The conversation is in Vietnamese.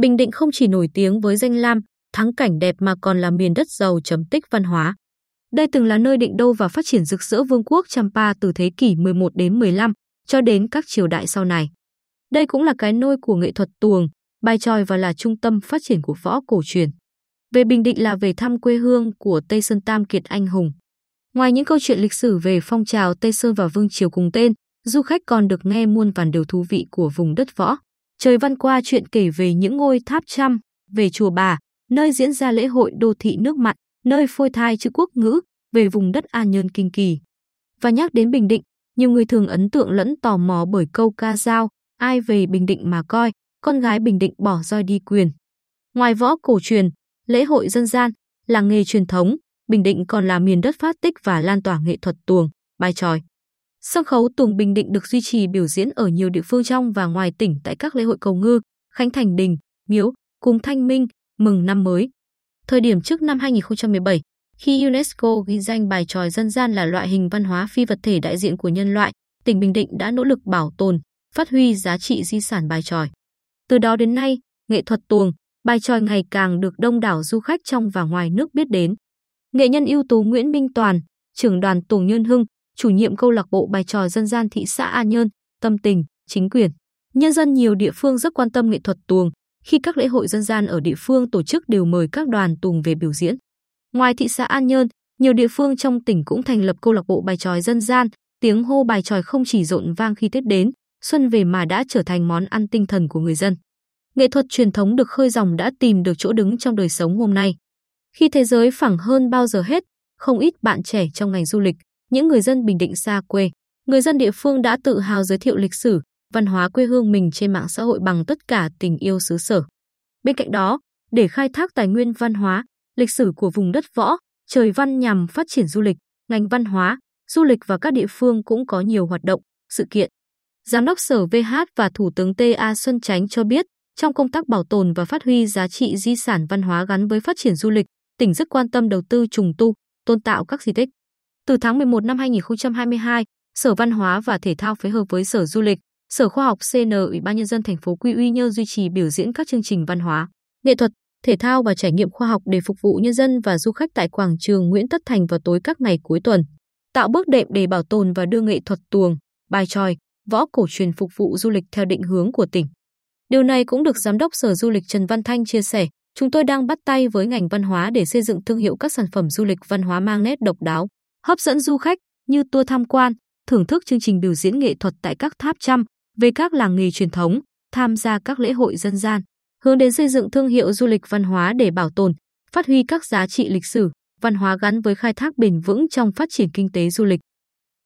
Bình Định không chỉ nổi tiếng với danh lam, thắng cảnh đẹp mà còn là miền đất giàu trầm tích văn hóa. Đây từng là nơi định đô và phát triển rực rỡ vương quốc Champa từ thế kỷ 11 đến 15 cho đến các triều đại sau này. Đây cũng là cái nôi của nghệ thuật tuồng, bài tròi và là trung tâm phát triển của võ cổ truyền. Về Bình Định là về thăm quê hương của Tây Sơn Tam Kiệt anh hùng. Ngoài những câu chuyện lịch sử về phong trào Tây Sơn và Vương Triều cùng tên, du khách còn được nghe muôn vàn điều thú vị của vùng đất võ. Trời văn qua chuyện kể về những ngôi tháp trăm, về chùa Bà, nơi diễn ra lễ hội đô thị nước mặn, nơi phôi thai chữ quốc ngữ, về vùng đất An Nhơn Kinh Kỳ. Và nhắc đến Bình Định, nhiều người thường ấn tượng lẫn tò mò bởi câu ca dao, ai về Bình Định mà coi, con gái Bình Định bỏ roi đi quyền. Ngoài võ cổ truyền, lễ hội dân gian, làng nghề truyền thống, Bình Định còn là miền đất phát tích và lan tỏa nghệ thuật tuồng, bài tròi. Sân khấu tuồng Bình Định được duy trì biểu diễn ở nhiều địa phương trong và ngoài tỉnh tại các lễ hội cầu ngư, khánh thành đình, miếu, cùng thanh minh, mừng năm mới. Thời điểm trước năm 2017, khi UNESCO ghi danh bài tròi dân gian là loại hình văn hóa phi vật thể đại diện của nhân loại, tỉnh Bình Định đã nỗ lực bảo tồn, phát huy giá trị di sản bài tròi. Từ đó đến nay, nghệ thuật tuồng, bài tròi ngày càng được đông đảo du khách trong và ngoài nước biết đến. Nghệ nhân ưu tú Nguyễn Minh Toàn, trưởng đoàn tuồng nhân Hưng, chủ nhiệm câu lạc bộ bài tròi dân gian thị xã An Nhơn, tâm tình, chính quyền. Nhân dân nhiều địa phương rất quan tâm nghệ thuật tuồng, khi các lễ hội dân gian ở địa phương tổ chức đều mời các đoàn tuồng về biểu diễn. Ngoài thị xã An Nhơn, nhiều địa phương trong tỉnh cũng thành lập câu lạc bộ bài tròi dân gian, tiếng hô bài tròi không chỉ rộn vang khi Tết đến, xuân về mà đã trở thành món ăn tinh thần của người dân. Nghệ thuật truyền thống được khơi dòng đã tìm được chỗ đứng trong đời sống hôm nay. Khi thế giới phẳng hơn bao giờ hết, không ít bạn trẻ trong ngành du lịch, những người dân Bình Định xa quê, người dân địa phương đã tự hào giới thiệu lịch sử, văn hóa quê hương mình trên mạng xã hội bằng tất cả tình yêu xứ sở. Bên cạnh đó, để khai thác tài nguyên văn hóa, lịch sử của vùng đất võ, trời văn nhằm phát triển du lịch, ngành văn hóa, du lịch và các địa phương cũng có nhiều hoạt động, sự kiện. Giám đốc Sở VH và Thủ tướng TA Xuân Chánh cho biết, trong công tác bảo tồn và phát huy giá trị di sản văn hóa gắn với phát triển du lịch, tỉnh rất quan tâm đầu tư trùng tu, tôn tạo các di tích. Từ tháng 11 năm 2022, Sở Văn hóa và Thể thao phối hợp với Sở Du lịch, Sở Khoa học CN Ủy ban nhân dân thành phố Quy Uy Nhơn duy trì biểu diễn các chương trình văn hóa, nghệ thuật, thể thao và trải nghiệm khoa học để phục vụ nhân dân và du khách tại quảng trường Nguyễn Tất Thành vào tối các ngày cuối tuần, tạo bước đệm để bảo tồn và đưa nghệ thuật tuồng, bài tròi, võ cổ truyền phục vụ du lịch theo định hướng của tỉnh. Điều này cũng được Giám đốc Sở Du lịch Trần Văn Thanh chia sẻ. Chúng tôi đang bắt tay với ngành văn hóa để xây dựng thương hiệu các sản phẩm du lịch văn hóa mang nét độc đáo, hấp dẫn du khách như tour tham quan, thưởng thức chương trình biểu diễn nghệ thuật tại các tháp trăm, về các làng nghề truyền thống, tham gia các lễ hội dân gian, hướng đến xây dựng thương hiệu du lịch văn hóa để bảo tồn, phát huy các giá trị lịch sử, văn hóa gắn với khai thác bền vững trong phát triển kinh tế du lịch.